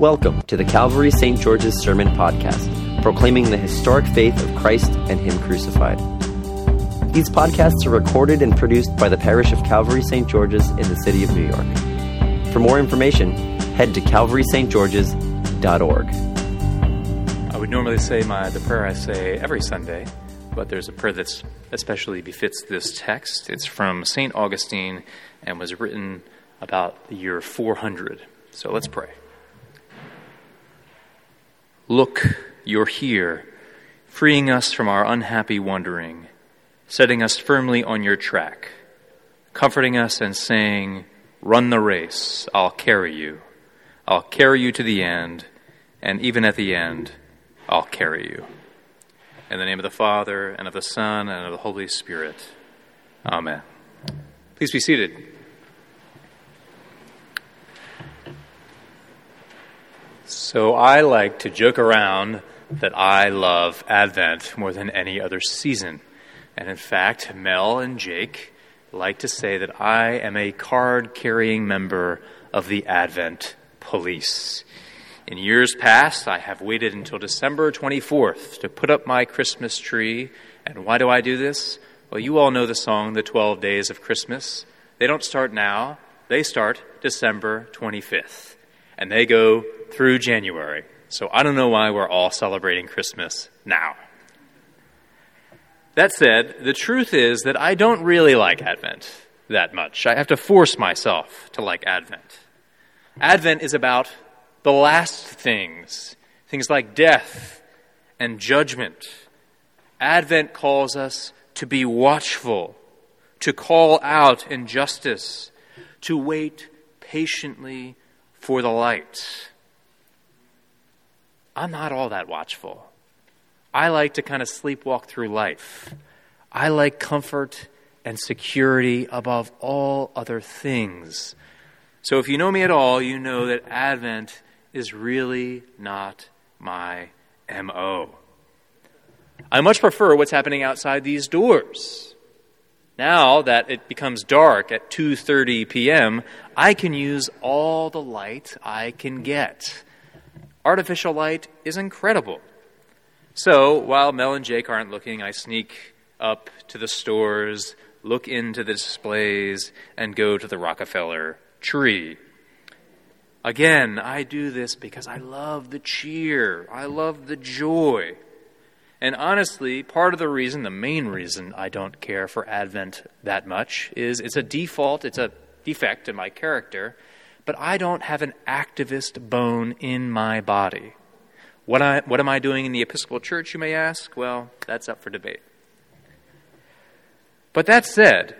Welcome to the Calvary St. George's Sermon Podcast, proclaiming the historic faith of Christ and Him crucified. These podcasts are recorded and produced by the parish of Calvary St. George's in the city of New York. For more information, head to calvarystgeorges.org. I would normally say my the prayer I say every Sunday, but there's a prayer that especially befits this text. It's from St. Augustine and was written about the year 400. So let's pray. Look, you're here, freeing us from our unhappy wandering, setting us firmly on your track, comforting us and saying, Run the race, I'll carry you. I'll carry you to the end, and even at the end, I'll carry you. In the name of the Father, and of the Son, and of the Holy Spirit. Amen. Please be seated. So I like to joke around that I love Advent more than any other season. And in fact, Mel and Jake like to say that I am a card carrying member of the Advent police. In years past, I have waited until December 24th to put up my Christmas tree. And why do I do this? Well, you all know the song, The 12 Days of Christmas. They don't start now, they start December 25th. And they go through January. So I don't know why we're all celebrating Christmas now. That said, the truth is that I don't really like Advent that much. I have to force myself to like Advent. Advent is about the last things, things like death and judgment. Advent calls us to be watchful, to call out injustice, to wait patiently for the light. I'm not all that watchful. I like to kind of sleepwalk through life. I like comfort and security above all other things. So if you know me at all, you know that Advent is really not my MO. I much prefer what's happening outside these doors. Now that it becomes dark at 2:30 p.m., I can use all the light I can get artificial light is incredible. So while Mel and Jake aren't looking, I sneak up to the stores, look into the displays, and go to the Rockefeller tree. Again, I do this because I love the cheer, I love the joy. And honestly, part of the reason, the main reason I don't care for Advent that much is it's a default, it's a defect in my character but I don't have an activist bone in my body. What, I, what am I doing in the Episcopal Church, you may ask? Well, that's up for debate. But that said,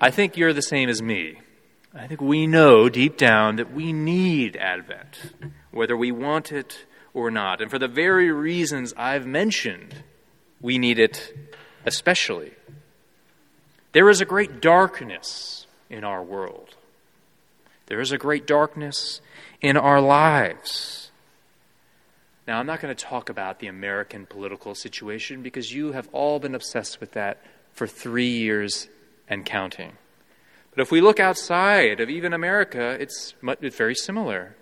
I think you're the same as me. I think we know deep down that we need Advent, whether we want it or not. And for the very reasons I've mentioned, we need it especially. There is a great darkness in our world. There is a great darkness in our lives. Now, I'm not going to talk about the American political situation because you have all been obsessed with that for three years and counting. But if we look outside of even America, it's, very similar.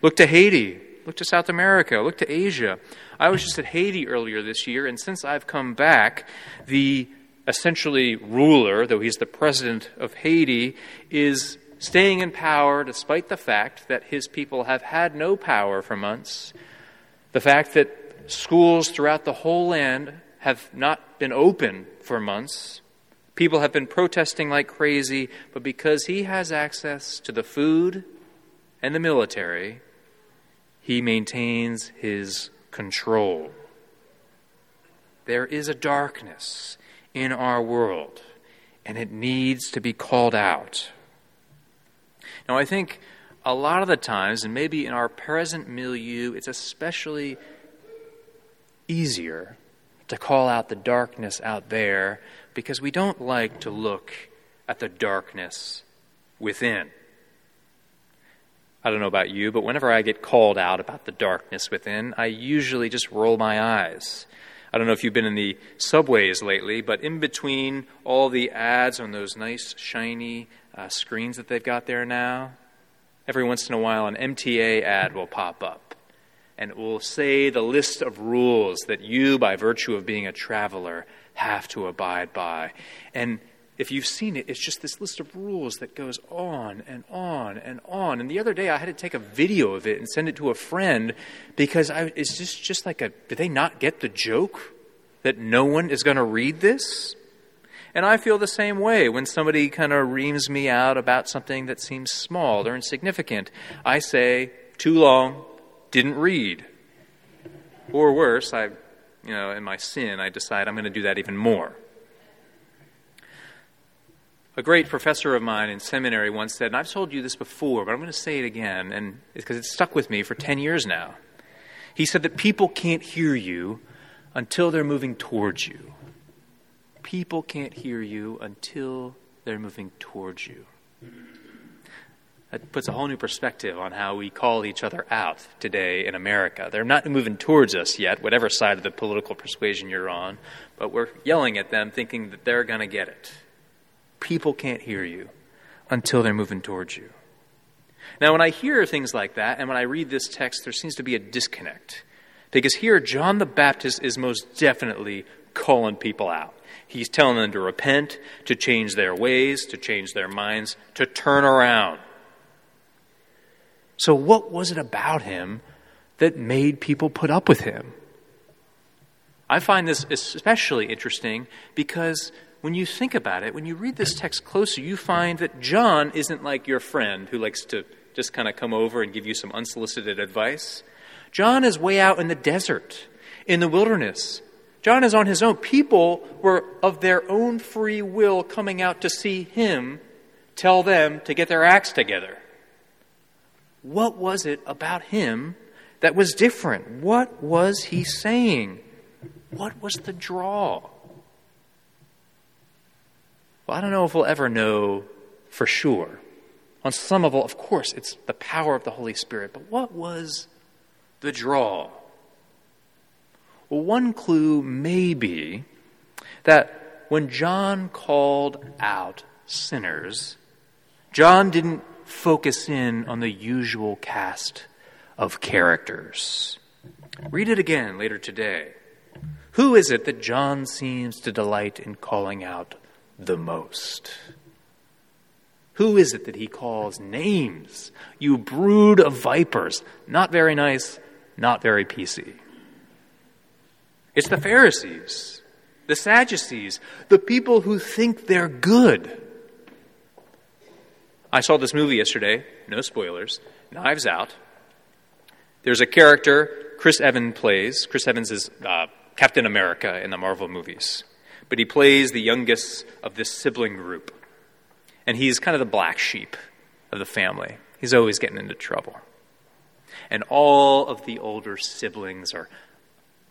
Look to Haiti. Look to South America. Look to Asia. I was just at Haiti earlier this year, and since I've come back, the essentially ruler, though he's the president of Haiti, is staying in power despite the fact that his people have had no power for months, the fact that schools throughout the whole land have not been open for months. People have been protesting like crazy, but because he has access to the food and the military, he maintains his control. There is a darkness in our world, and it needs to be called out. Now, I think a lot of the times, and maybe in our present milieu, it's especially easier to call out the darkness out there because we don't like to look at the darkness within. I don't know about you, but whenever I get called out about the darkness within, I usually just roll my eyes. I don't know if you've been in the subways lately, but in between all the ads on those nice, shiny uh, screens that they've got there now, every once in a while an MTA ad will pop up and it will say the list of rules that you, by virtue of being a traveler, have to abide by. And if you've seen it, it's just this list of rules that goes on and on and on. And the other day, I had to take a video of it and send it to a friend because I, it's just, just like a did they not get the joke that no one is going to read this? And I feel the same way when somebody kind of reams me out about something that seems small or insignificant. I say, too long, didn't read. Or worse, I, you know, in my sin, I decide I'm going to do that even more. A great professor of mine in seminary once said, and I've told you this before, but I'm going to say it again, and because it's stuck with me for 10 years now. He said that people can't hear you until they're moving towards you. People can't hear you until they're moving towards you. That puts a whole new perspective on how we call each other out today in America. They're not moving towards us yet, whatever side of the political persuasion you're on, but we're yelling at them thinking that they're going to get it. People can't hear you until they're moving towards you. Now, when I hear things like that, and when I read this text, there seems to be a disconnect. Because here, John the Baptist is most definitely calling people out. He's telling them to repent, to change their ways, to change their minds, to turn around. So, what was it about him that made people put up with him? I find this especially interesting because when you think about it, when you read this text closer, you find that John isn't like your friend who likes to just kind of come over and give you some unsolicited advice. John is way out in the desert, in the wilderness. John is on his own. People were of their own free will coming out to see him tell them to get their acts together. What was it about him that was different? What was he saying? What was the draw? Well, I don't know if we'll ever know for sure. On some level, of course, it's the power of the Holy Spirit. But what was the draw? Well, one clue may be that when John called out sinners, John didn't focus in on the usual cast of characters. Read it again later today. Who is it that John seems to delight in calling out the most? Who is it that he calls names? You brood of vipers. Not very nice, not very PC. It's the Pharisees, the Sadducees, the people who think they're good. I saw this movie yesterday, no spoilers, Knives Out. There's a character Chris Evans plays. Chris Evans is uh, Captain America in the Marvel movies but he plays the youngest of this sibling group. And he's kind of the black sheep of the family. He's always getting into trouble. And all of the older siblings are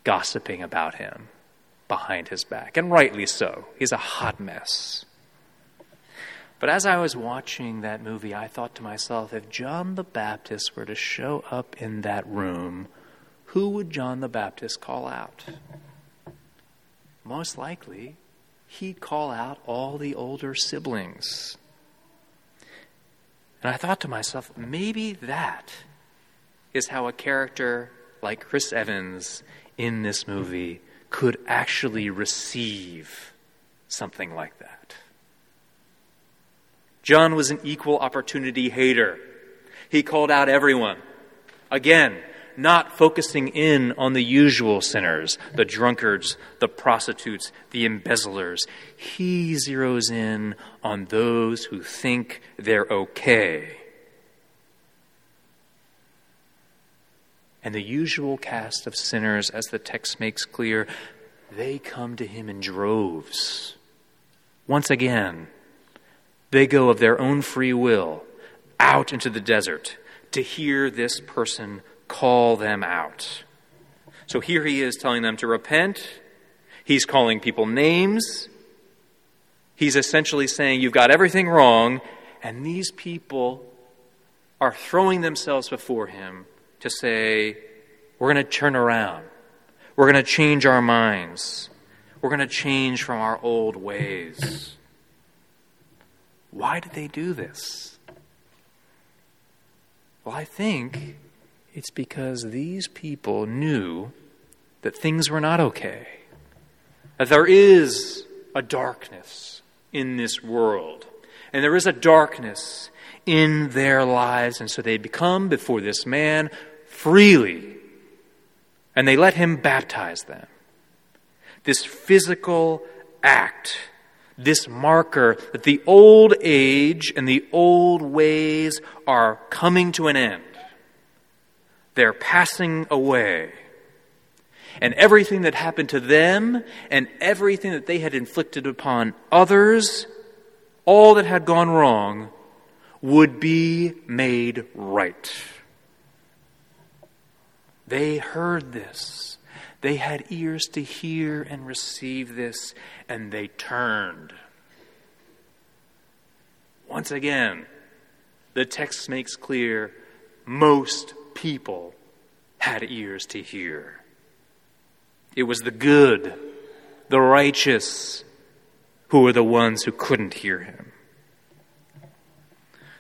gossiping about him behind his back, and rightly so. He's a hot mess. But as I was watching that movie, I thought to myself if John the Baptist were to show up in that room, who would John the Baptist call out? Most likely he'd call out all the older siblings. And I thought to myself, maybe that is how a character like Chris Evans in this movie could actually receive something like that. John was an equal opportunity hater. He called out everyone. Again, not focusing in on the usual sinners, the drunkards, the prostitutes, the embezzlers. He zeroes in on those who think they're okay. And the usual cast of sinners, as the text makes clear, they come to him in droves. Once again, they go of their own free will out into the desert to hear this person call them out. So here he is telling them to repent. He's calling people names. He's essentially saying, You've got everything wrong. And these people are throwing themselves before him to say, We're going to turn around. We're going to change our minds. We're going to change from our old ways. Why did they do this? Well, I think it's because these people knew that things were not okay, that there is a darkness in this world, and there is a darkness in their lives, and so they become before this man freely, and they let him baptize them. This physical act, this marker that the old age and the old ways are coming to an end. They're passing away. And everything that happened to them and everything that they had inflicted upon others, all that had gone wrong, would be made right. They heard this. They had ears to hear and receive this, and they turned. Once again, the text makes clear most people had ears to hear. It was the good, the righteous, who were the ones who couldn't hear him.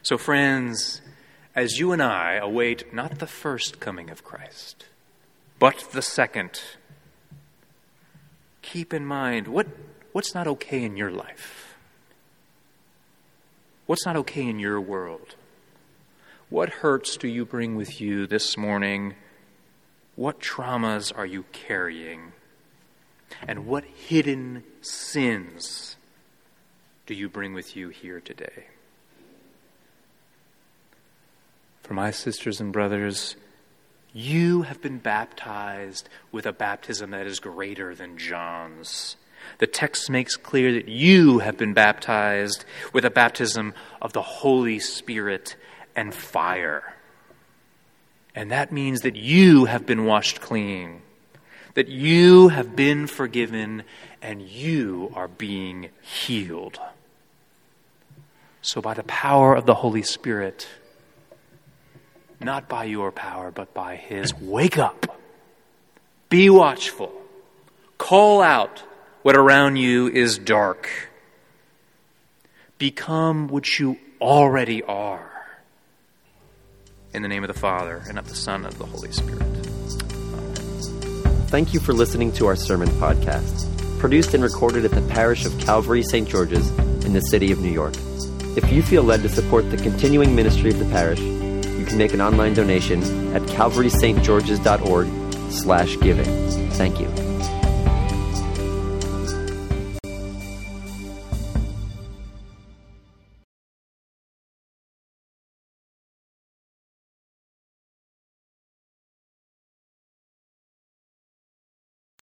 So, friends, as you and I await not the first coming of Christ, but the second, keep in mind what, what's not okay in your life? What's not okay in your world? What hurts do you bring with you this morning? What traumas are you carrying? And what hidden sins do you bring with you here today? For my sisters and brothers, you have been baptized with a baptism that is greater than John's. The text makes clear that you have been baptized with a baptism of the Holy Spirit and fire. And that means that you have been washed clean, that you have been forgiven, and you are being healed. So, by the power of the Holy Spirit, not by your power, but by His. Wake up. Be watchful. Call out what around you is dark. Become what you already are. In the name of the Father, and of the Son, and of the Holy Spirit. Thank you for listening to our sermon podcast, produced and recorded at the parish of Calvary St. George's in the city of New York. If you feel led to support the continuing ministry of the parish, you can make an online donation at calvarystgeorges.org slash giving. Thank you.